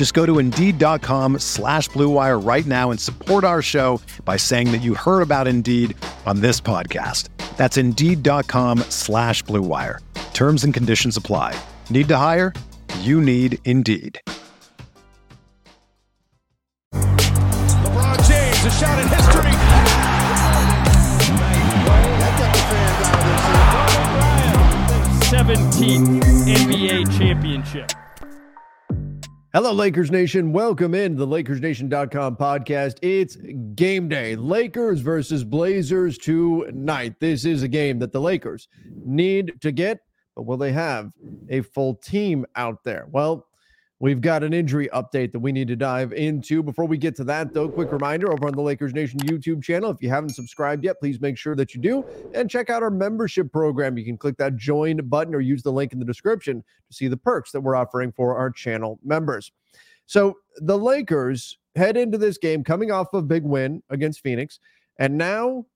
Just go to Indeed.com slash BlueWire right now and support our show by saying that you heard about Indeed on this podcast. That's Indeed.com slash BlueWire. Terms and conditions apply. Need to hire? You need Indeed. LeBron James, a shot in history. Seventeenth NBA championship. Hello, Lakers Nation. Welcome in the LakersNation.com podcast. It's game day. Lakers versus Blazers tonight. This is a game that the Lakers need to get, but will they have a full team out there? Well, We've got an injury update that we need to dive into. Before we get to that, though, quick reminder over on the Lakers Nation YouTube channel. If you haven't subscribed yet, please make sure that you do and check out our membership program. You can click that join button or use the link in the description to see the perks that we're offering for our channel members. So the Lakers head into this game coming off a big win against Phoenix, and now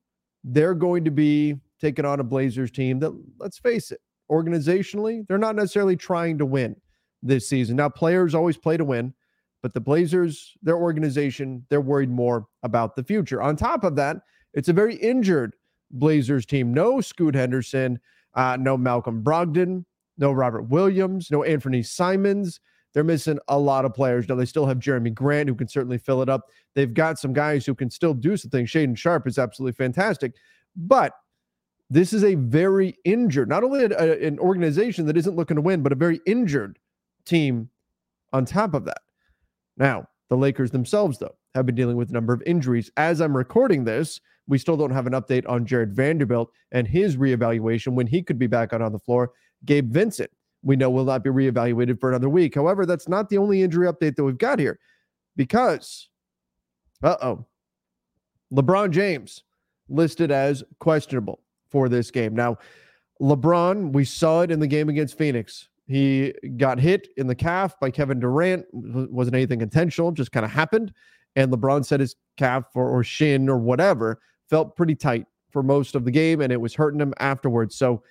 they're going to be taking on a Blazers team that, let's face it, organizationally, they're not necessarily trying to win this season. Now, players always play to win, but the Blazers, their organization, they're worried more about the future. On top of that, it's a very injured Blazers team. No Scoot Henderson, uh, no Malcolm Brogdon, no Robert Williams, no Anthony Simons. They're missing a lot of players. Now, they still have Jerami Grant, who can certainly fill it up. They've got some guys who can still do some things. Shaedon Sharpe is absolutely fantastic. But this is a very injured, not only a, a, an organization that isn't looking to win, but a very injured team on top of that. Now, the Lakers themselves, though, have been dealing with a number of injuries. As I'm recording this, we still don't have an update on Jared Vanderbilt and his reevaluation when he could be back out on the floor. Gabe Vincent, we know, will not be reevaluated for another week. However, that's not the only injury update that we've got here because, uh oh, LeBron James listed as questionable for this game. Now, LeBron, we saw it in the game against Phoenix. He got hit in the calf by Kevin Durant. wasn't anything intentional, just kind of happened. And LeBron said his calf or, or shin or whatever felt pretty tight for most of the game, and it was hurting him afterwards. So,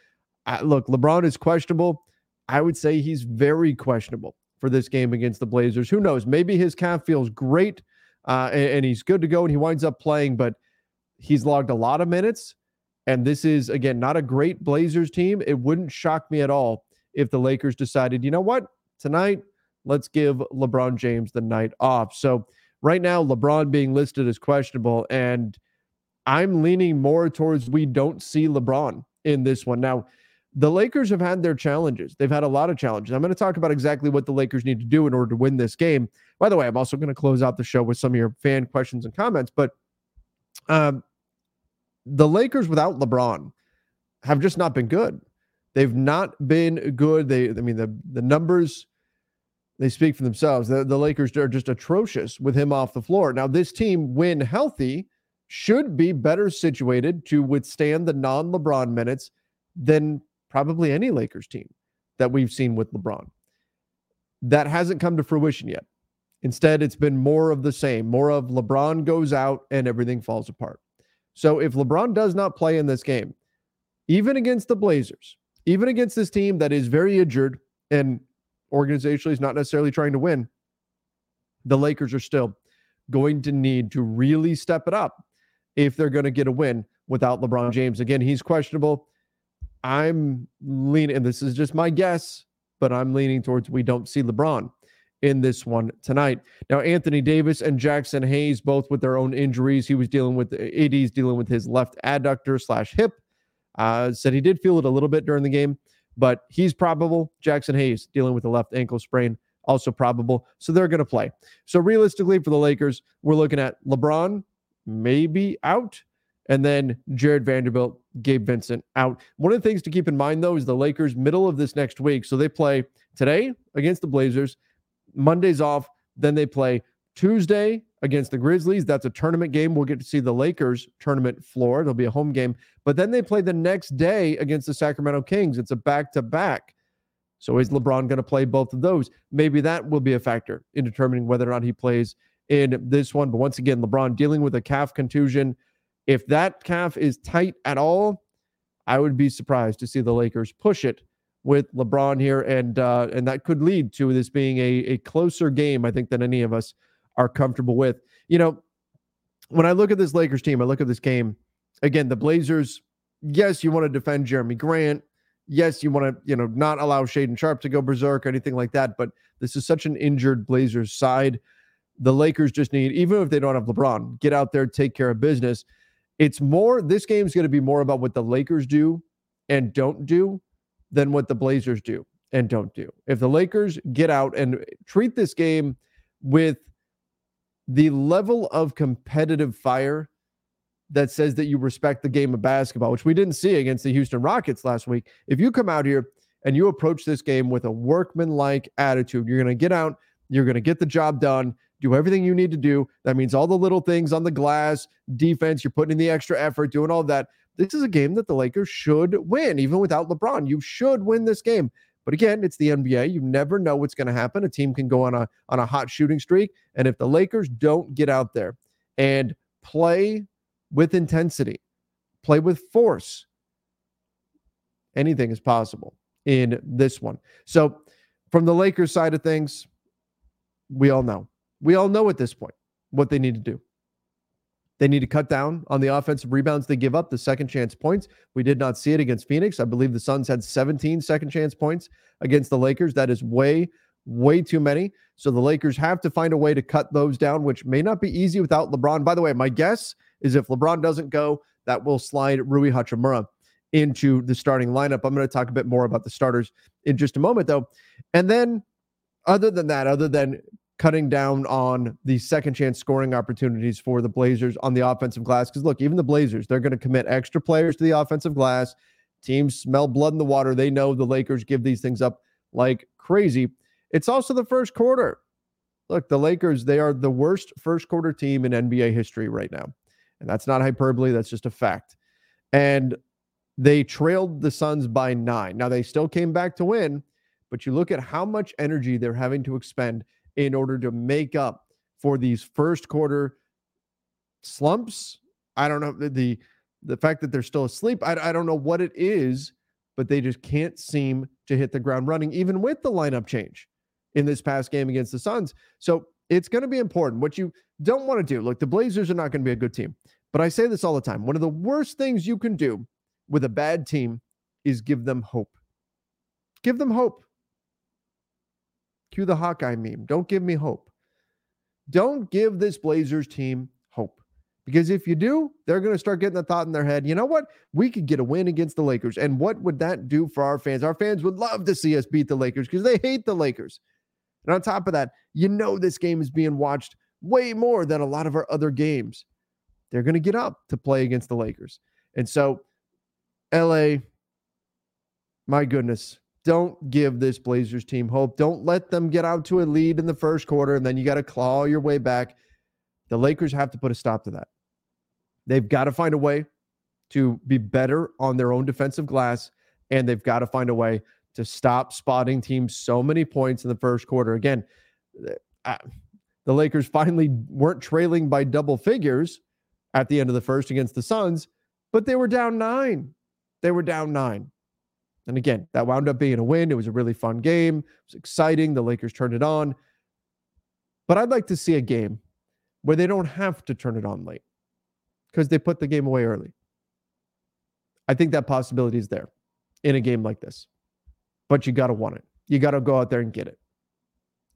uh, look, LeBron is questionable. I would say he's very questionable for this game against the Blazers. Who knows? Maybe his calf feels great uh, and, and he's good to go and he winds up playing, but he's logged a lot of minutes. And this is, again, not a great Blazers team. It wouldn't shock me at all if the Lakers decided, you know what, tonight, let's give LeBron James the night off. So right now, LeBron being listed as questionable, and I'm leaning more towards we don't see LeBron in this one. Now, the Lakers have had their challenges. They've had a lot of challenges. I'm going to talk about exactly what the Lakers need to do in order to win this game. By the way, I'm also going to close out the show with some of your fan questions and comments. But um, the Lakers without LeBron have just not been good. They've not been good. They, I mean, the the numbers they speak for themselves. The, the Lakers are just atrocious with him off the floor. Now, this team, when healthy, should be better situated to withstand the non-LeBron minutes than probably any Lakers team that we've seen with LeBron. That hasn't come to fruition yet. Instead, it's been more of the same. More of LeBron goes out and everything falls apart. So if LeBron does not play in this game, even against the Blazers, even against this team that is very injured and organizationally is not necessarily trying to win, the Lakers are still going to need to really step it up if they're going to get a win without LeBron James. Again, he's questionable. I'm leaning, and this is just my guess, but I'm leaning towards we don't see LeBron in this one tonight. Now, Anthony Davis and Jaxson Hayes, both with their own injuries. He was dealing with AD's dealing with his left adductor slash hip Uh, said he did feel it a little bit during the game, but he's probable. Jaxson Hayes dealing with a left ankle sprain, also probable. So they're going to play. So realistically, for the Lakers, we're looking at LeBron maybe out, and then Jared Vanderbilt, Gabe Vincent out. One of the things to keep in mind, though, is the Lakers, middle of this next week. So they play today against the Blazers, Monday's off, then they play Tuesday against the Grizzlies. That's a tournament game. We'll get to see the Lakers tournament floor. It'll be a home game. But then they play the next day against the Sacramento Kings. It's a back to back. So is LeBron going to play both of those? Maybe that will be a factor in determining whether or not he plays in this one. But once again, LeBron dealing with a calf contusion. If that calf is tight at all, I would be surprised to see the Lakers push it with LeBron here, and uh, and that could lead to this being a a closer game, I think, than any of us are comfortable with. You know, when I look at this Lakers team, I look at this game again. The Blazers, yes, you want to defend Jerami Grant. Yes, you want to, you know, not allow Shaedon Sharpe to go berserk or anything like that. But this is such an injured Blazers side. The Lakers just need, even if they don't have LeBron, get out there, take care of business. It's more, this game's going to be more about what the Lakers do and don't do than what the Blazers do and don't do. If the Lakers get out and treat this game with the level of competitive fire that says that you respect the game of basketball, which we didn't see against the Houston Rockets last week. If you come out here and you approach this game with a workman-like attitude, you're going to get out, you're going to get the job done, do everything you need to do. That means all the little things on the glass, defense, you're putting in the extra effort, doing all that. This is a game that the Lakers should win, even without LeBron. You should win this game. But again, it's the NBA. You never know what's going to happen. A team can go on a on a hot shooting streak, and if the Lakers don't get out there and play with intensity, play with force, anything is possible in this one. So, from the Lakers side of things, we all know. We all know at this point what they need to do. They need to cut down on the offensive rebounds they give up, the second chance points. We did not see it against Phoenix. I believe the Suns had 17 second chance points against the Lakers. That is way, way too many. So the Lakers have to find a way to cut those down, which may not be easy without LeBron. By the way, my guess is if LeBron doesn't go, that will slide Rui Hachimura into the starting lineup. I'm going to talk a bit more about the starters in just a moment, though. And then, other than that, other than cutting down on the second chance scoring opportunities for the Blazers on the offensive glass. Because look, even the Blazers, they're going to commit extra players to the offensive glass. Teams smell blood in the water. They know the Lakers give these things up like crazy. It's also the first quarter. Look, the Lakers, they are the worst first quarter team in NBA history right now. And that's not hyperbole, that's just a fact. And they trailed the Suns by nine. Now, they still came back to win, but you look at how much energy they're having to expend in order to make up for these first quarter slumps. I don't know the the fact that they're still asleep. I, I don't know what it is, but they just can't seem to hit the ground running, even with the lineup change in this past game against the Suns. So it's going to be important. What you don't want to do, look, the Blazers are not going to be a good team, but I say this all the time. One of the worst things you can do with a bad team is give them hope. Give them hope. Cue the Hawkeye meme. Don't give me hope. Don't give this Blazers team hope. Because if you do, they're going to start getting the thought in their head, you know what? We could get a win against the Lakers. And what would that do for our fans? Our fans would love to see us beat the Lakers because they hate the Lakers. And on top of that, you know this game is being watched way more than a lot of our other games. They're going to get up to play against the Lakers. And so, LA, my goodness, don't give this Blazers team hope. Don't let them get out to a lead in the first quarter and then you got to claw your way back. The Lakers have to put a stop to that. They've got to find a way to be better on their own defensive glass, and they've got to find a way to stop spotting teams so many points in the first quarter. Again, uh, the Lakers finally weren't trailing by double figures at the end of the first against the Suns, but they were down nine. They were down nine. And again, that wound up being a win. It was a really fun game. It was exciting. The Lakers turned it on. But I'd like to see a game where they don't have to turn it on late because they put the game away early. I think that possibility is there in a game like this. But you got to want it. You got to go out there and get it.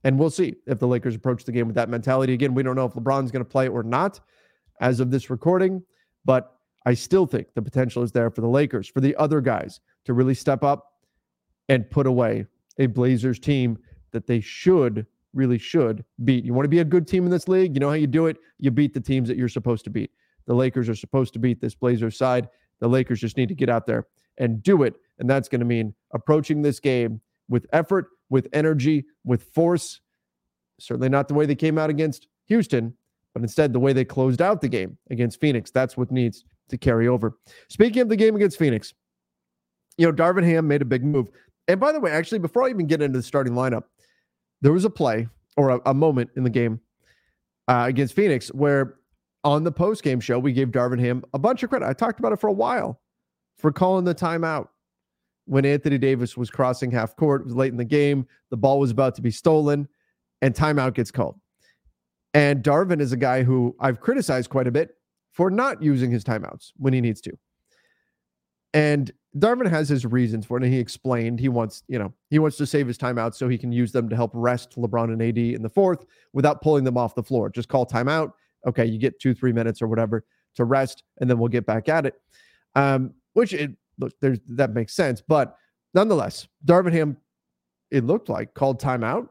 And we'll see if the Lakers approach the game with that mentality. Again, we don't know if LeBron's going to play or not as of this recording, but I still think the potential is there for the Lakers, for the other guys to really step up and put away a Blazers team that they should, really should beat. You want to be a good team in this league? You know how you do it? You beat the teams that you're supposed to beat. The Lakers are supposed to beat this Blazers side. The Lakers just need to get out there and do it. And that's going to mean approaching this game with effort, with energy, with force. Certainly not the way they came out against Houston, but instead the way they closed out the game against Phoenix. That's what needs to carry over. Speaking of the game against Phoenix, you know, Darvin Ham made a big move. And by the way, actually, before I even get into the starting lineup, there was a play or a, a moment in the game uh, against Phoenix where on the post game show, we gave Darvin Ham a bunch of credit. I talked about it for a while for calling the timeout when Anthony Davis was crossing half court. It was late in the game. The ball was about to be stolen, and timeout gets called. And Darvin is a guy who I've criticized quite a bit for not using his timeouts when he needs to. And Darvin has his reasons for it, and he explained he wants, you know, he wants to save his timeouts so he can use them to help rest LeBron and AD in the fourth without pulling them off the floor. Just call timeout. Okay, you get two, three minutes or whatever to rest, and then we'll get back at it. Um, which it look there's that makes sense, but nonetheless, Darvin Ham, it looked like called timeout,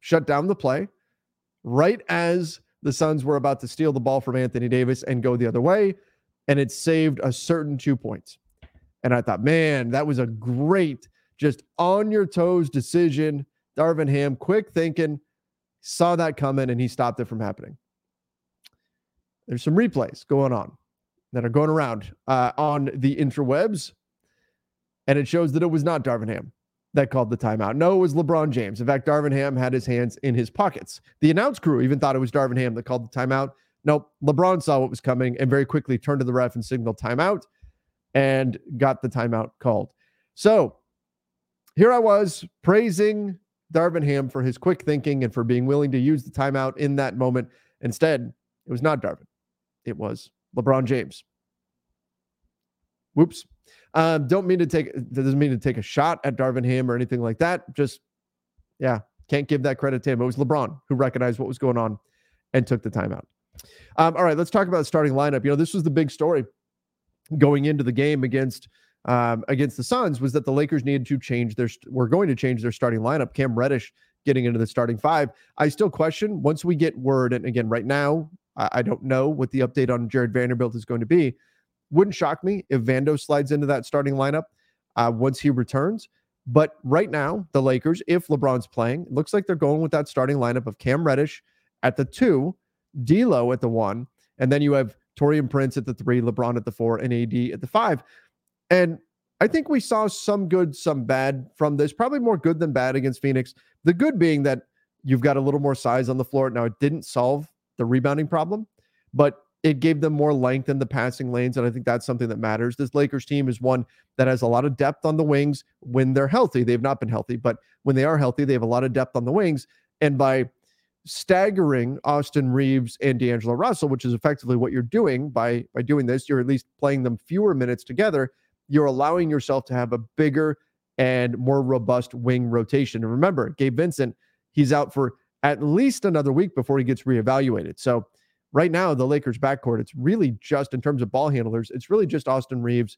shut down the play, right as the Suns were about to steal the ball from Anthony Davis and go the other way, and it saved a certain two points. And I thought, man, that was a great, just on your toes decision. Darvin Ham, quick thinking, saw that coming, and he stopped it from happening. There's some replays going on that are going around uh, on the interwebs, and it shows that it was not Darvin Ham that called the timeout. No, it was LeBron James. In fact, Darvin Ham had his hands in his pockets. The announce crew even thought it was Darvin Ham that called the timeout. Nope, LeBron saw what was coming and very quickly turned to the ref and signaled timeout and got the timeout called. So here I was praising Darvin Ham for his quick thinking and for being willing to use the timeout in that moment. Instead, it was not Darvin, it was LeBron James. Whoops. Um, don't mean to take doesn't mean to take a shot at Darvin Ham or anything like that. Just yeah, can't give that credit to him. It was LeBron who recognized what was going on and took the timeout. Um, all right, let's talk about the starting lineup. You know, this was the big story going into the game against um, against the Suns was that the Lakers needed to change their were going to change their starting lineup. Cam Reddish getting into the starting five. I still question once we get word, and again, right now I, I don't know what the update on Jared Vanderbilt is going to be. Wouldn't shock me if Vando slides into that starting lineup uh, once he returns. But right now, the Lakers, if LeBron's playing, looks like they're going with that starting lineup of Cam Reddish at the two, D'Lo at the one, and then you have Taurean Prince at the three, LeBron at the four, and AD at the five. And I think we saw some good, some bad from this. Probably more good than bad against Phoenix. The good being that you've got a little more size on the floor. Now, it didn't solve the rebounding problem, but it gave them more length in the passing lanes. And I think that's something that matters. This Lakers team is one that has a lot of depth on the wings when they're healthy. They've not been healthy, but when they are healthy, they have a lot of depth on the wings. And by staggering Austin Reaves and D'Angelo Russell, which is effectively what you're doing by by doing this, you're at least playing them fewer minutes together. You're allowing yourself to have a bigger and more robust wing rotation. And remember, Gabe Vincent, he's out for at least another week before he gets reevaluated. So right now, the Lakers backcourt, it's really just in terms of ball handlers, it's really just Austin Reaves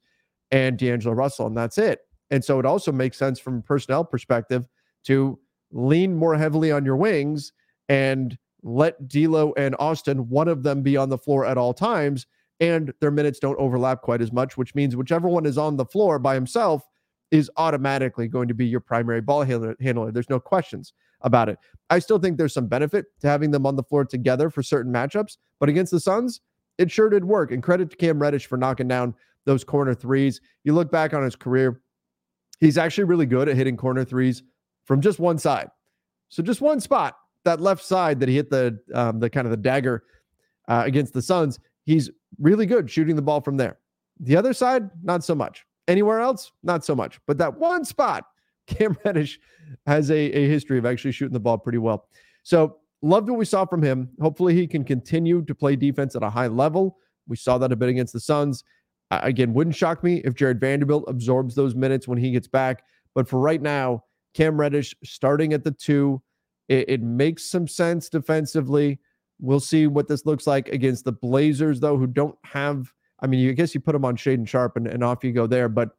and D'Angelo Russell, and that's it. And so it also makes sense from a personnel perspective to lean more heavily on your wings and let D'Lo and Austin, one of them, be on the floor at all times, and their minutes don't overlap quite as much, which means whichever one is on the floor by himself is automatically going to be your primary ball handler. There's no questions about it. I still think there's some benefit to having them on the floor together for certain matchups, but against the Suns, it sure did work. And credit to Cam Reddish for knocking down those corner threes. You look back on his career, he's actually really good at hitting corner threes from just one side. So just one spot, that left side that he hit the um, the kind of the dagger uh, against the Suns, he's really good shooting the ball from there. The other side, not so much. Anywhere else, not so much. But that one spot, Cam Reddish has a, a history of actually shooting the ball pretty well. So loved what we saw from him. Hopefully, he can continue to play defense at a high level. We saw that a bit against the Suns. Uh, again, wouldn't shock me if Jared Vanderbilt absorbs those minutes when he gets back. But for right now, Cam Reddish starting at the two, it, it makes some sense defensively. We'll see what this looks like against the Blazers, though, who don't have I mean, you I guess you put them on Shaedon Sharpe and, and off you go there. But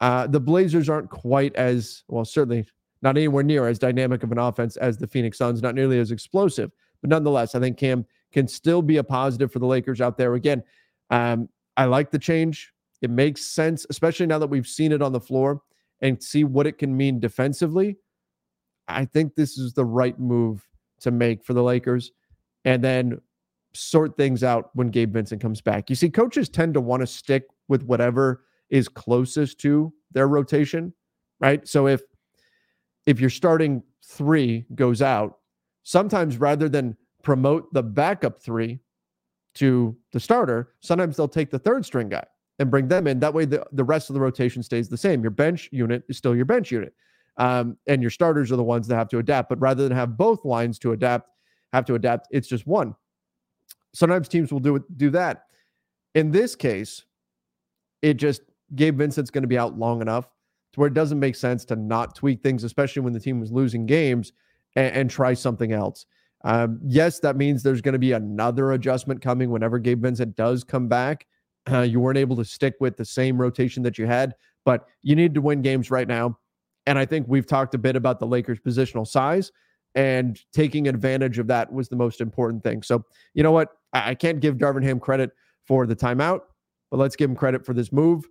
uh, the Blazers aren't quite as well, certainly not anywhere near as dynamic of an offense as the Phoenix Suns, not nearly as explosive. But nonetheless, I think Cam can still be a positive for the Lakers out there. Again, um, I like the change. It makes sense, especially now that we've seen it on the floor and see what it can mean defensively. I think this is the right move to make for the Lakers. And then sort things out when Gabe Vincent comes back. You see, coaches tend to want to stick with whatever is closest to their rotation, right? So if if your starting three goes out, sometimes rather than promote the backup three to the starter, sometimes they'll take the third string guy and bring them in. That way, the, the rest of the rotation stays the same. Your bench unit is still your bench unit. Um, and your starters are the ones that have to adapt. But rather than have both lines to adapt, have to adapt, it's just one. Sometimes teams will do do that. In this case, it just Gabe Vincent's going to be out long enough to where it doesn't make sense to not tweak things, especially when the team was losing games, and, and try something else. Um, yes, that means there's going to be another adjustment coming whenever Gabe Vincent does come back. Uh, you weren't able to stick with the same rotation that you had, but you need to win games right now. And I think we've talked a bit about the Lakers' positional size, and taking advantage of that was the most important thing. So, you know what? I, I can't give Darvin Ham credit for the timeout, but let's give him credit for this move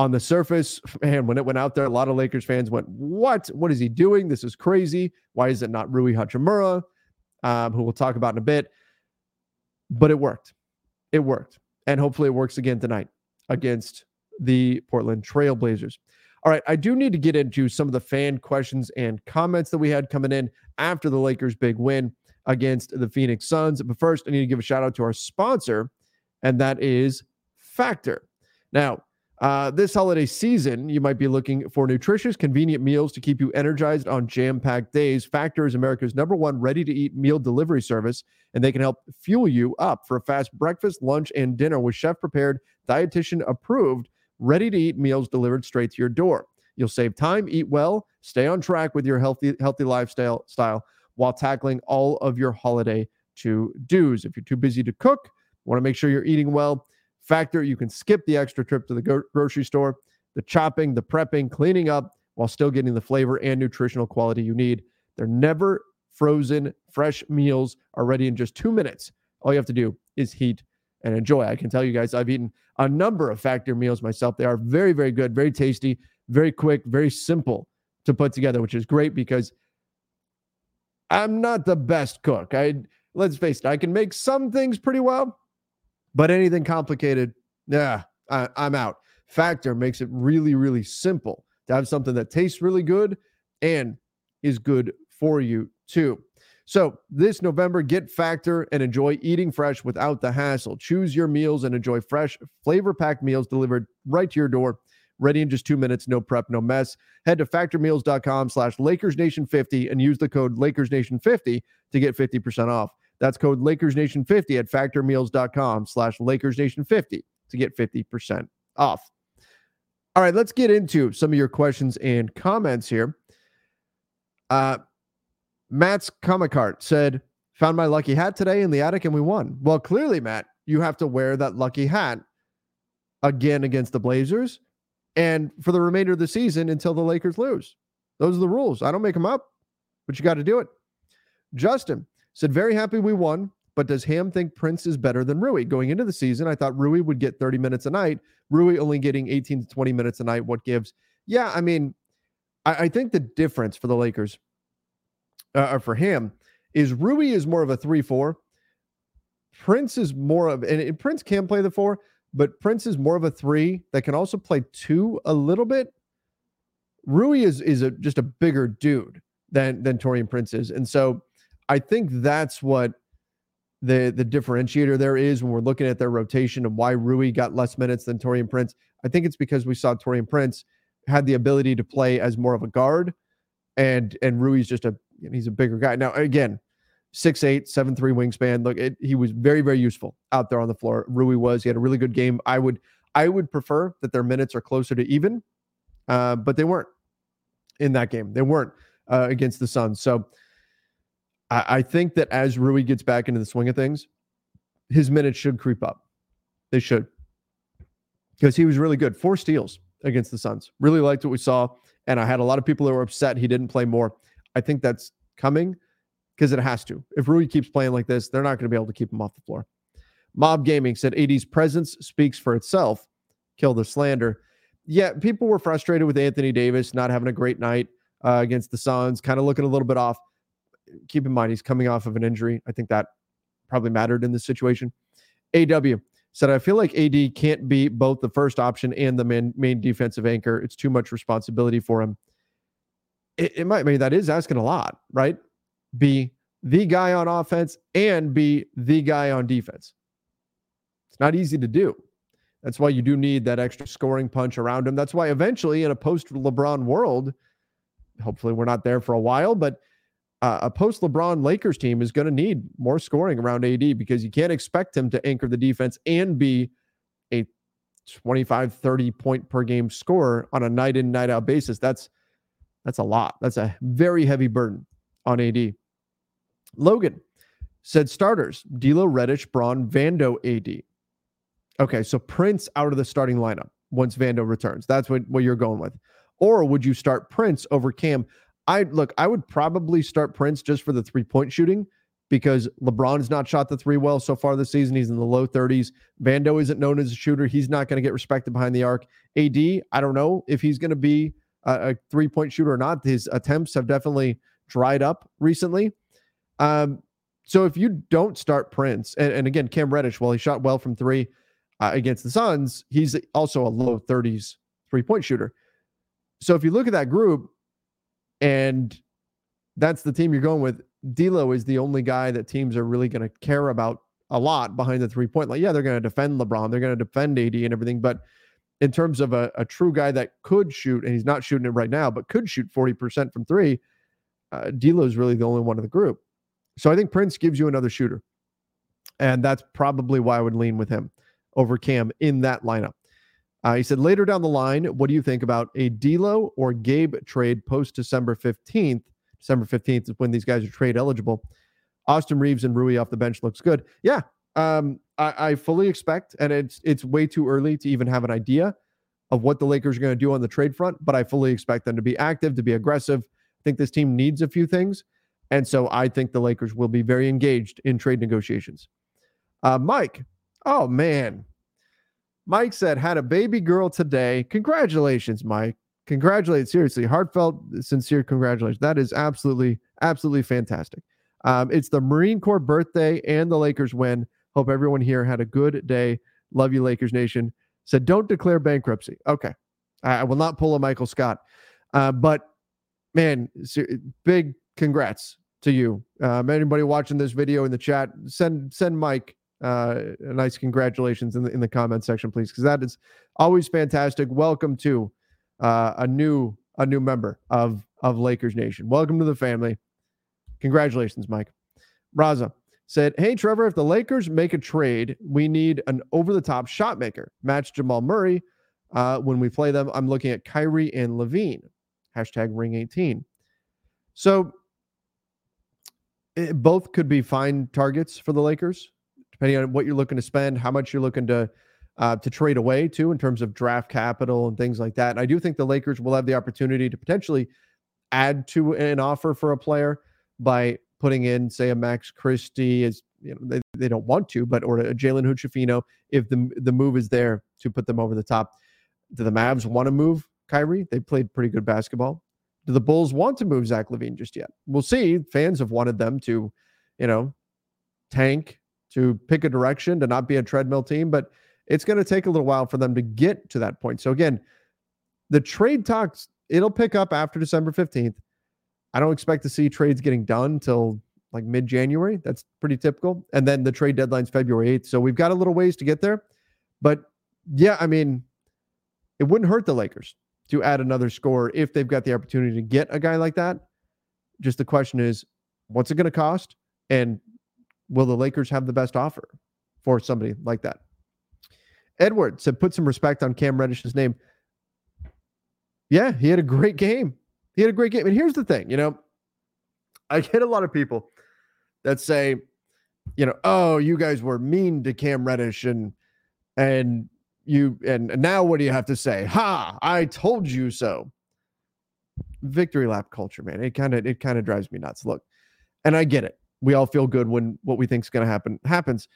on the surface, man, when it went out there, a lot of Lakers fans went, What? What is he doing? This is crazy. Why is it not Rui Hachimura, um, who we'll talk about in a bit? But it worked. It worked. And hopefully it works again tonight against the Portland Trailblazers. All right, I do need to get into some of the fan questions and comments that we had coming in after the Lakers' big win against the Phoenix Suns. But first, I need to give a shout out to our sponsor, and that is Factor. Now, uh, this holiday season, you might be looking for nutritious, convenient meals to keep you energized on jam packed days. Factor is America's number one ready to eat meal delivery service, and they can help fuel you up for a fast breakfast, lunch, and dinner with chef prepared, dietitian approved, ready to eat meals delivered straight to your door. You'll save time, eat well, stay on track with your healthy, healthy lifestyle style while tackling all of your holiday to dos. If you're too busy to cook, want to make sure you're eating well Factor, you can skip the extra trip to the grocery store, the chopping, the prepping, cleaning up while still getting the flavor and nutritional quality you need. They're never frozen, fresh meals are ready in just two minutes. All you have to do is heat and enjoy. I can tell you guys, I've eaten a number of Factor meals myself. They are very, very good, very tasty, very quick, very simple to put together, which is great because I'm not the best cook. I let's face it, I can make some things pretty well, but anything complicated, yeah, I, I'm out. Factor makes it really, really simple to have something that tastes really good and is good for you too. So, this November, get Factor and enjoy eating fresh without the hassle. Choose your meals and enjoy fresh, flavor packed meals delivered right to your door, ready in just two minutes. No prep, no mess. Head to factormeals.com slash LakersNation50 and use the code LakersNation50 to get 50% off. That's code LakersNation50 at factormeals.com slash LakersNation50 to get 50% off. All right, let's get into some of your questions and comments here. Uh, Matt's Comic said, Found my lucky hat today in the attic and we won. Well, clearly, Matt, you have to wear that lucky hat again against the Blazers and for the remainder of the season until the Lakers lose. Those are the rules. I don't make them up, but you got to do it. Justin, Said, very happy we won, but does Ham think Prince is better than Rui? Going into the season, I thought Rui would get 30 minutes a night. Rui only getting 18 to 20 minutes a night. What gives? Yeah, I mean, I, I think the difference for the Lakers, uh, or for him, is Rui is more of a 3 4. Prince is more of, and, Prince can play the four, but Prince is more of a three that can also play two a little bit. Rui is is a, just a bigger dude than than Taurean Prince is, and so I think that's what the the differentiator there is when we're looking at their rotation and why Rui got less minutes than Taurean Prince. I think it's because we saw Taurean Prince had the ability to play as more of a guard, and and Rui's just a he's a bigger guy. Now again, six eight, seven three wingspan. Look, it, he was very very useful out there on the floor. Rui was. He had a really good game. I would I would prefer that their minutes are closer to even, uh, but they weren't in that game. They weren't uh, against the Suns. So I, I think that as Rui gets back into the swing of things, his minutes should creep up. They should. because he was really good. Four steals against the Suns. Really liked what we saw. And I had a lot of people that were upset he didn't play more. I think that's coming because it has to. If Rui keeps playing like this, they're not going to be able to keep him off the floor. Mob Gaming said AD's presence speaks for itself. Kill the slander. Yeah, people were frustrated with Anthony Davis not having a great night uh, against the Suns, kind of looking a little bit off. Keep in mind, he's coming off of an injury. I think that probably mattered in this situation. AW said, I feel like AD can't be both the first option and the main, main defensive anchor. It's too much responsibility for him. It, it might I mean that is asking a lot, right? Be the guy on offense and be the guy on defense. It's not easy to do. That's why you do need that extra scoring punch around him. That's why eventually, in a post LeBron world, hopefully we're not there for a while, but uh, a post LeBron Lakers team is going to need more scoring around AD because you can't expect him to anchor the defense and be a 25, 30 point per game scorer on a night in, night out basis. That's that's a lot. That's a very heavy burden on AD. Logan said starters, D'Lo, Reddish, Bron, Vando, AD. Okay, so Prince out of the starting lineup once Vando returns. That's what, what you're going with. Or would you start Prince over Cam? I look, I would probably start Prince just for the three point shooting because LeBron has not shot the three well so far this season. He's in the low 30s. Vando isn't known as a shooter. He's not going to get respected behind the arc. AD, I don't know if he's going to be a, a three point shooter or not. His attempts have definitely dried up recently. Um, so if you don't start Prince, and, and again, Cam Reddish, well, he shot well from three uh, against the Suns, he's also a low 30s three point shooter. So if you look at that group, and that's the team you're going with. D'Lo is the only guy that teams are really going to care about a lot behind the three point line. Yeah, they're going to defend LeBron, they're going to defend AD and everything, but in terms of a, a, true guy that could shoot, and he's not shooting it right now, but could shoot 40% from three, uh, D'Lo is really the only one in the group. So I think Prince gives you another shooter. And that's probably why I would lean with him over Cam in that lineup. Uh, he said later down the line, what do you think about a D'Lo or Gabe trade post December 15th? December 15th is when these guys are trade eligible. Austin Reaves and Rui off the bench looks good. Yeah, um, I, I, fully expect, and it's it's way too early to even have an idea of what the Lakers are going to do on the trade front, but I fully expect them to be active, to be aggressive. I think this team needs a few things. And so I think the Lakers will be very engaged in trade negotiations. Uh, Mike, oh man, Mike said, had a baby girl today. Congratulations, Mike. Congratulations. seriously, heartfelt, sincere congratulations. That is absolutely, absolutely fantastic. Um, it's the Marine Corps birthday and the Lakers win. Hope everyone here had a good day. Love you, Lakers Nation. Said, don't declare bankruptcy. Okay. I, will not pull a Michael Scott. Uh, but man, big congrats to you. Um, anybody watching this video in the chat, send send Mike uh, a nice congratulations in the in the comment section, please, because that is always fantastic. Welcome to uh, a new a new member of of Lakers Nation. Welcome to the family. Congratulations, Mike. Raza said, "Hey Trevor, if the Lakers make a trade, we need an over the top shot maker. Match Jamal Murray uh, when we play them. I'm looking at Kyrie and LaVine. Hashtag Ring 18. So." It, both could be fine targets for the Lakers depending on what you're looking to spend, how much you're looking to uh, to trade away too in terms of draft capital and things like that. And I do think the Lakers will have the opportunity to potentially add to an offer for a player by putting in, say, a Max Christie is you know they, they don't want to, but or a Jalen Hood-Schifino if the the move is there to put them over the top. Do the Mavs want to move Kyrie? They played pretty good basketball. Do the Bulls want to move Zach LaVine just yet? We'll see. Fans have wanted them to, you know, tank to pick a direction, to not be a treadmill team, but it's going to take a little while for them to get to that point. So again, the trade talks, it'll pick up after December 15th. I don't expect to see trades getting done till like mid January. That's pretty typical. And then the trade deadline's February 8th. So we've got a little ways to get there. But yeah, I mean, it wouldn't hurt the Lakers to add another score if they've got the opportunity to get a guy like that. Just the question is, what's it going to cost? And will the Lakers have the best offer for somebody like that? Edward said, put some respect on Cam Reddish's name. Yeah, he had a great game. He had a great game. And here's the thing, you know, I get a lot of people that say, you know, oh, you guys were mean to Cam Reddish and and you and now what do you have to say? Ha, I told you so. Victory lap culture, man. It kind of it kind of drives me nuts. Look, and I get it. We all feel good when what we think is going to happen happens.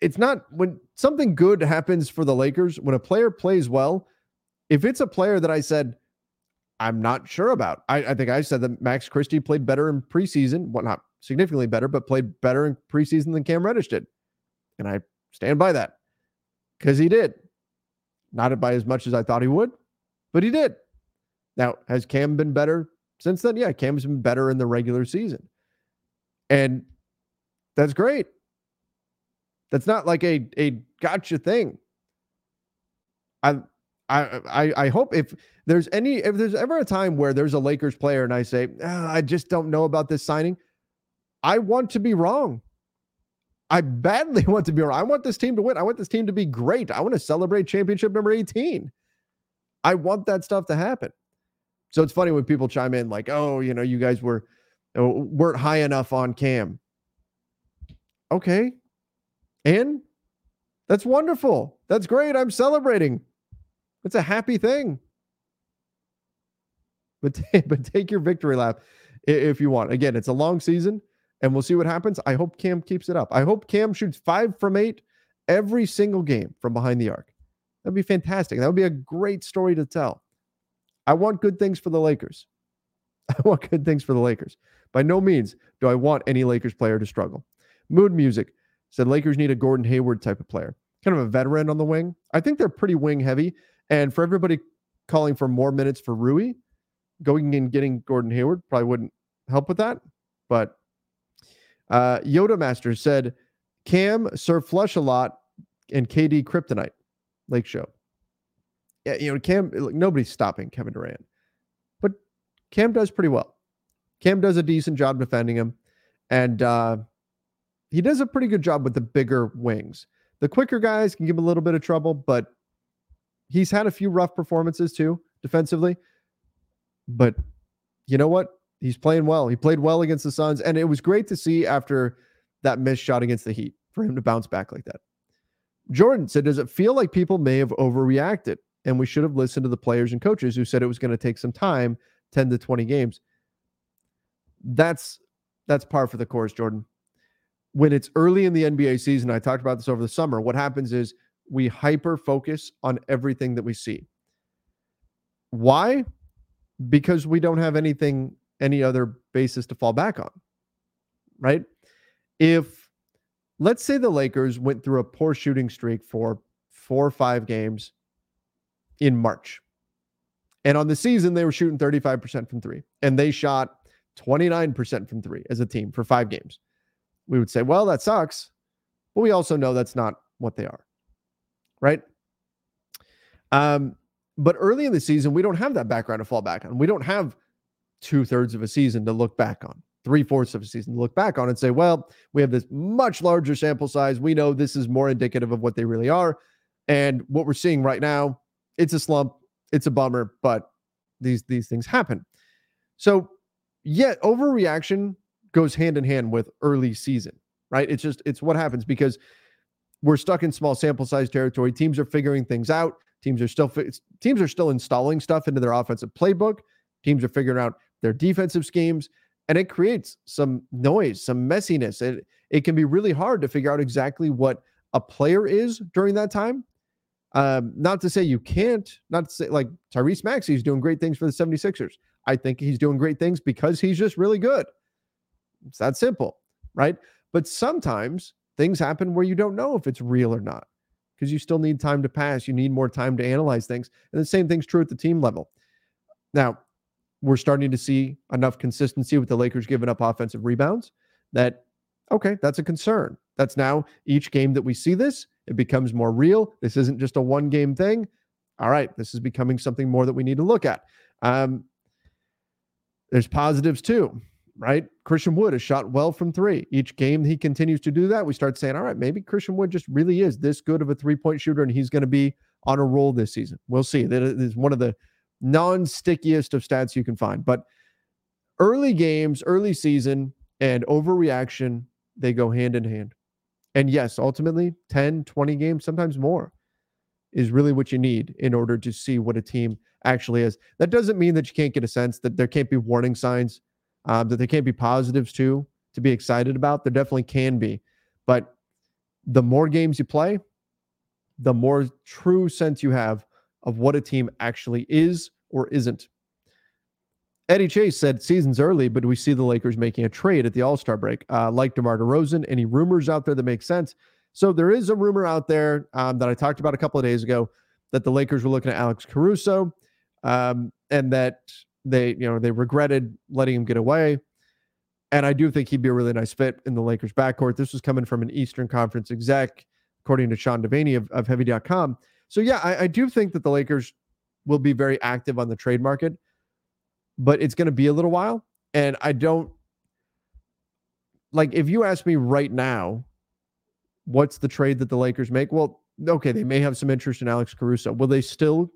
It's not when something good happens for the Lakers, when a player plays well, if it's a player that I said, I'm not sure about. I, I think I said that Max Christie played better in preseason. Well, not significantly better, but played better in preseason than Cam Reddish did. And I stand by that because he did. Not by as much as I thought he would, but he did. Now, has Cam been better since then? Yeah, Cam's been better in the regular season. And that's great. That's not like a, a gotcha thing. I I, I hope if there's any if there's ever a time where there's a Lakers player and I say oh, I just don't know about this signing, I want to be wrong. I badly want to be wrong. I want this team to win. I want this team to be great. I want to celebrate championship number 18. I want that stuff to happen. So it's funny when people chime in like, "Oh, you know, you guys were uh, weren't high enough on Cam." Okay. And that's wonderful. That's great. I'm celebrating. It's a happy thing. But, t- but take your victory lap if you want. Again, it's a long season and we'll see what happens. I hope Cam keeps it up. I hope Cam shoots five from eight every single game from behind the arc. That'd be fantastic. That would be a great story to tell. I want good things for the Lakers. I want good things for the Lakers. By no means do I want any Lakers player to struggle. Mood Music said Lakers need a Gordon Hayward type of player, kind of a veteran on the wing. I think they're pretty wing heavy. And for everybody calling for more minutes for Rui, going and getting Gordon Hayward probably wouldn't help with that. But uh, Yoda Master said Cam served flush a lot and KD kryptonite. Lake Show. Yeah, you know, Cam, nobody's stopping Kevin Durant, but Cam does pretty well. Cam does a decent job defending him, and uh, he does a pretty good job with the bigger wings. The quicker guys can give him a little bit of trouble, but he's had a few rough performances too defensively. But you know what? He's playing well. He played well against the Suns, and it was great to see after that missed shot against the Heat for him to bounce back like that. Jordan said, Does it feel like people may have overreacted? And we should have listened to the players and coaches who said it was going to take some time 10 to 20 games. That's that's par for the course, Jordan. When it's early in the NBA season, I talked about this over the summer. What happens is we hyper focus on everything that we see. Why? Because we don't have anything, any other basis to fall back on, right? If, let's say, the Lakers went through a poor shooting streak for four or five games in March, and on the season, they were shooting 35% from three, and they shot 29% from three as a team for five games. We would say, well, that sucks. But we also know that's not what they are right? Um, but early in the season, we don't have that background to fall back on. We don't have two thirds of a season to look back on, three fourths of a season to look back on and say, well, we have this much larger sample size. We know this is more indicative of what they really are. And what we're seeing right now, it's a slump, it's a bummer, but these these things happen. So, yet overreaction goes hand in hand with early season, right? It's just it's what happens because we're stuck in small sample size territory. Teams are figuring things out. Teams are still teams are still installing stuff into their offensive playbook. Teams are figuring out their defensive schemes, and it creates some noise, some messiness. It it can be really hard to figure out exactly what a player is during that time. Um, not to say you can't, not to say like Tyrese Maxey is doing great things for the 76ers. I think he's doing great things because he's just really good. It's that simple, right? But sometimes things happen where you don't know if it's real or not because you still need time to pass. You need more time to analyze things. And the same thing's true at the team level. Now, we're starting to see enough consistency with the Lakers giving up offensive rebounds that, okay, that's a concern. That's now each game that we see this, it becomes more real. This isn't just a one game thing. All right, this is becoming something more that we need to look at. Um, there's positives too right? Christian Wood has shot well from three. Each game he continues to do that. We start saying, all right, maybe Christian Wood just really is this good of a three point shooter and he's going to be on a roll this season. We'll see. That is one of the non stickiest of stats you can find. But early games, early season, and overreaction, they go hand in hand. And yes, ultimately 10, 20 games, sometimes more is really what you need in order to see what a team actually is. That doesn't mean that you can't get a sense that there can't be warning signs, um, that there can't be positives to to be excited about. There definitely can be. But the more games you play, the more true sense you have of what a team actually is or isn't. Eddie Chase said season's early, but we see the Lakers making a trade at the All Star break. Uh, like DeMar DeRozan, any rumors out there that make sense? So there is a rumor out there um, that I talked about a couple of days ago that the Lakers were looking at Alex Caruso, um, and that they, you know, they regretted letting him get away. And I do think he'd be a really nice fit in the Lakers backcourt. This was coming from an Eastern Conference exec, according to Sean Deveney of, of Heavy.com. So yeah, I, I do think that the Lakers will be very active on the trade market, but it's going to be a little while. And I don't like if you ask me right now, what's the trade that the Lakers make? Well, okay, they may have some interest in Alex Caruso. Will they still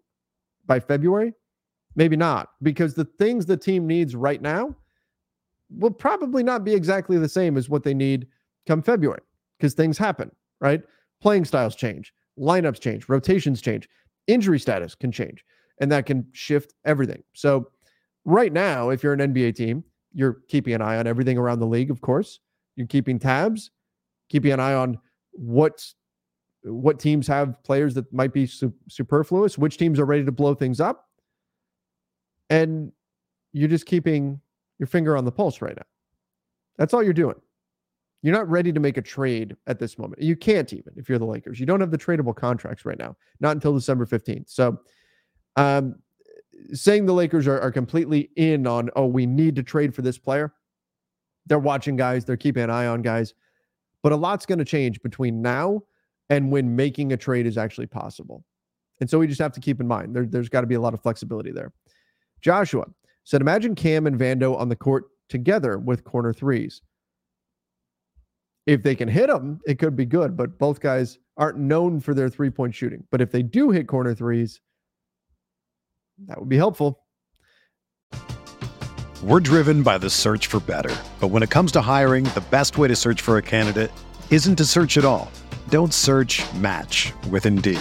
by February? Maybe not, because the things the team needs right now will probably not be exactly the same as what they need come February because things happen, right? Playing styles change, lineups change, rotations change, injury status can change, and that can shift everything. So, right now, if you're an NBA team, you're keeping an eye on everything around the league, of course. You're keeping tabs, keeping an eye on what what teams have players that might be su- superfluous, which teams are ready to blow things up, and you're just keeping your finger on the pulse right now. That's all you're doing. You're not ready to make a trade at this moment. You can't even if you're the Lakers. You don't have the tradable contracts right now, not until December 15th. So, um, saying the Lakers are, are completely in on, oh, we need to trade for this player. They're watching guys, they're keeping an eye on guys. But a lot's going to change between now and when making a trade is actually possible. And so we just have to keep in mind there, there's got to be a lot of flexibility there. Joshua said, Imagine Cam and Vando on the court together with corner threes. If they can hit them, it could be good, but both guys aren't known for their three point shooting. But if they do hit corner threes, that would be helpful. We're driven by the search for better. But when it comes to hiring, the best way to search for a candidate isn't to search at all. Don't search match with Indeed.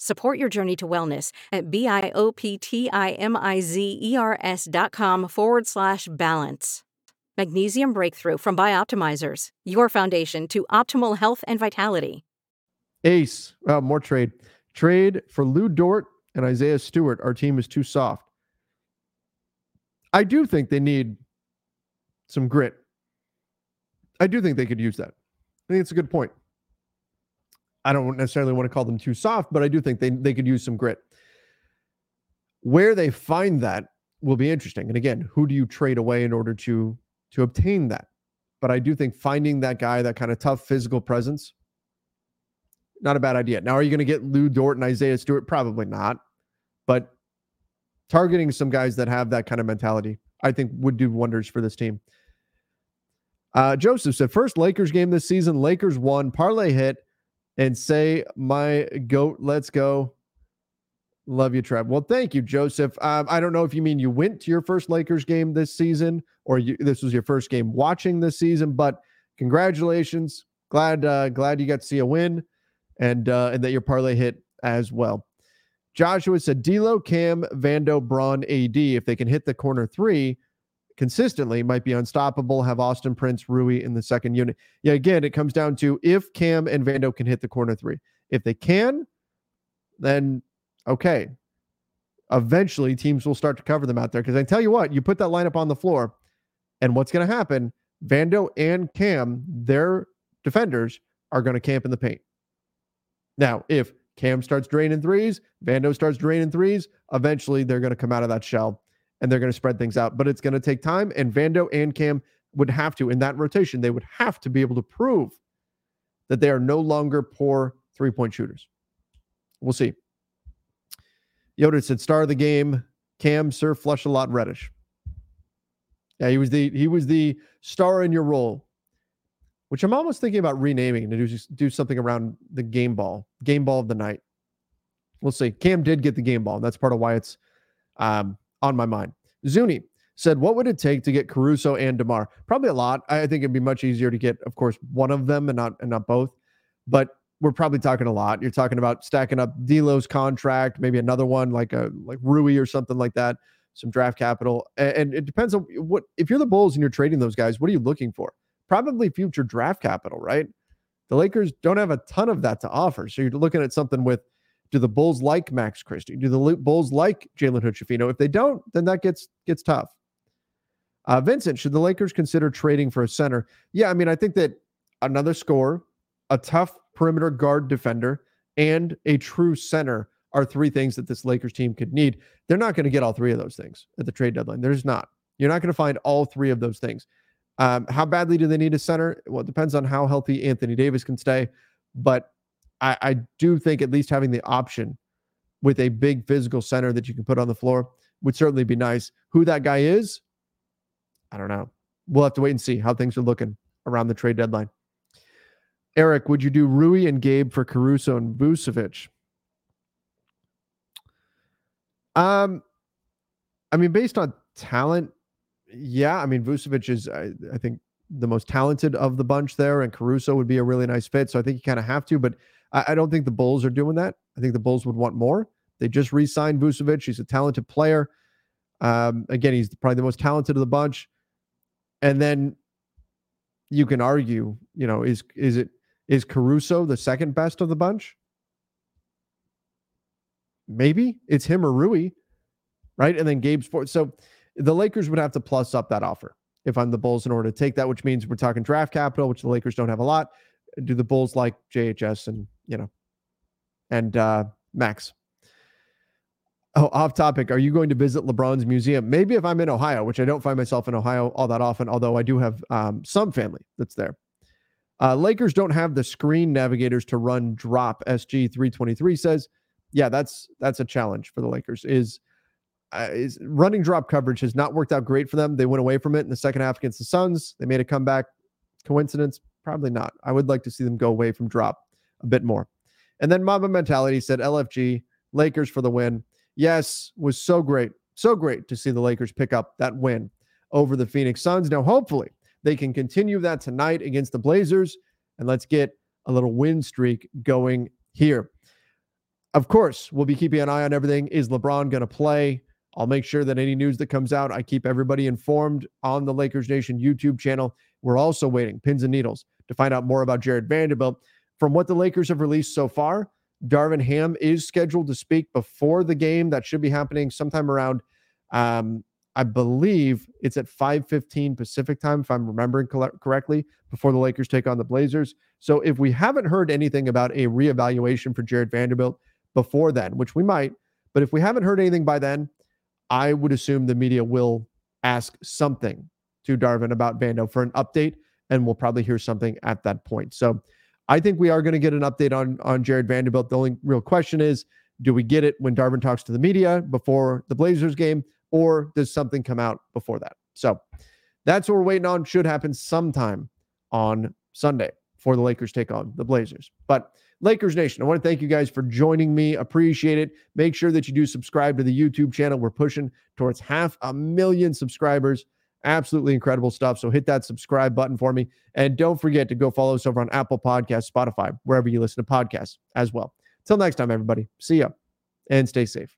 Support your journey to wellness at B-I-O-P-T-I-M-I-Z-E-R-S dot com forward slash balance. Magnesium Breakthrough from Bioptimizers, your foundation to optimal health and vitality. Ace, more trade. Trade for Lu Dort and Isaiah Stewart. Our team is too soft. I do think they need some grit. I do think they could use that. I think it's a good point. I don't necessarily want to call them too soft, but I do think they, they could use some grit. Where they find that will be interesting. And again, who do you trade away in order to to obtain that. But I do think finding that guy, that kind of tough physical presence, not a bad idea. Now, are you going to get Lu Dort and Isaiah Stewart? Probably not. But targeting some guys that have that kind of mentality, I think would do wonders for this team. Uh, Joseph said, first Lakers game this season, Lakers won, parlay hit, and say my goat, let's go. Love you, Trev. Well, thank you, Joseph. Um, I don't know if you mean you went to your first Lakers game this season or you, this was your first game watching this season, but congratulations. Glad uh, glad you got to see a win and uh, and that your parlay hit as well. Joshua said D'Lo, Cam, Vando, Braun, AD. If they can hit the corner three consistently, might be unstoppable. Have Austin Prince, Rui in the second unit. Yeah, again, it comes down to if Cam and Vando can hit the corner three. If they can, then okay. Eventually, teams will start to cover them out there. Because I tell you what, you put that lineup on the floor, and what's going to happen? Vando and Cam, their defenders, are going to camp in the paint. Now, if Cam starts draining threes, Vando starts draining threes, eventually they're going to come out of that shell and they're going to spread things out. But it's going to take time. And Vando and Cam would have to, in that rotation, they would have to be able to prove that they are no longer poor three point shooters. We'll see. Yoda said, star of the game, Cam, Sir Flush a lot Reddish. Yeah, he was the he was the star in your role, which I'm almost thinking about renaming to do do something around the game ball, game ball of the night. We'll see. Cam did get the game ball, and that's part of why it's um, on my mind. Zuni said, "What would it take to get Caruso and Demar? Probably a lot. I think it'd be much easier to get, of course, one of them and not and not both. But we're probably talking a lot. You're talking about stacking up D'Lo's contract, maybe another one like a like Rui or something like that." some draft capital. And it depends on what if you're the Bulls and you're trading those guys, what are you looking for? Probably future draft capital, right? The Lakers don't have a ton of that to offer. So you're looking at something with do the Bulls like Max Christie? Do the Bulls like Jalen Hood If they don't, then that gets gets tough. Uh, Vincent, should the Lakers consider trading for a center? Yeah, I mean, I think that another score, a tough perimeter guard defender, and a true center are three things that this Lakers team could need. They're not going to get all three of those things at the trade deadline. There's not. You're not going to find all three of those things. Um, how badly do they need a center? Well, it depends on how healthy Anthony Davis can stay. But I, I do think at least having the option with a big physical center that you can put on the floor would certainly be nice. Who that guy is, I don't know. We'll have to wait and see how things are looking around the trade deadline. Eric, would you do Rui and Gabe for Caruso and Vucevic? Um, I mean, based on talent, yeah. I mean, Vucevic is, I, I, think, the most talented of the bunch there, and Caruso would be a really nice fit. So I think you kind of have to, but I, I, don't think the Bulls are doing that. I think the Bulls would want more. They just re-signed Vucevic. He's a talented player. Um, again, he's probably the most talented of the bunch. And then you can argue, you know, is is it is Caruso the second best of the bunch? maybe it's him or Rui, right? And then Gabe's Sports. So the Lakers would have to plus up that offer if I'm the Bulls in order to take that, which means we're talking draft capital, which the Lakers don't have a lot. Do the Bulls like JHS and, you know, and uh, Max? Oh, off topic. Are you going to visit LeBron's museum? Maybe if I'm in Ohio, which I don't find myself in Ohio all that often, although I do have um, some family that's there. Uh, Lakers don't have the screen navigators to run drop. SG 323 says yeah, that's that's a challenge for the Lakers. Is uh, is running drop coverage has not worked out great for them. They went away from it in the second half against the Suns. They made a comeback. Coincidence? Probably not. I would like to see them go away from drop a bit more. And then Mamba Mentality said LFG Lakers for the win. Yes, was so great, so great to see the Lakers pick up that win over the Phoenix Suns. Now, hopefully, they can continue that tonight against the Blazers, and let's get a little win streak going here. Of course, we'll be keeping an eye on everything. Is LeBron going to play? I'll make sure that any news that comes out, I keep everybody informed on the Lakers Nation YouTube channel. We're also waiting, pins and needles, to find out more about Jarred Vanderbilt. From what the Lakers have released so far, Darvin Ham is scheduled to speak before the game. That should be happening sometime around, um, I believe it's at 5:15 Pacific time, if I'm remembering correctly, before the Lakers take on the Blazers. So if we haven't heard anything about a reevaluation for Jarred Vanderbilt, before then, which we might. But if we haven't heard anything by then, I would assume the media will ask something to Darvin about Vando for an update, and we'll probably hear something at that point. So I think we are going to get an update on on Jarred Vanderbilt. The only real question is, do we get it when Darvin talks to the media before the Blazers game, or does something come out before that? So that's what we're waiting on. Should happen sometime on Sunday for the Lakers take on the Blazers. But Lakers Nation, I want to thank you guys for joining me. Appreciate it. Make sure that you do subscribe to the YouTube channel. We're pushing towards half a million subscribers. Absolutely incredible stuff. So hit that subscribe button for me. And don't forget to go follow us over on Apple Podcasts, Spotify, wherever you listen to podcasts as well. Till next time, everybody. See ya and stay safe.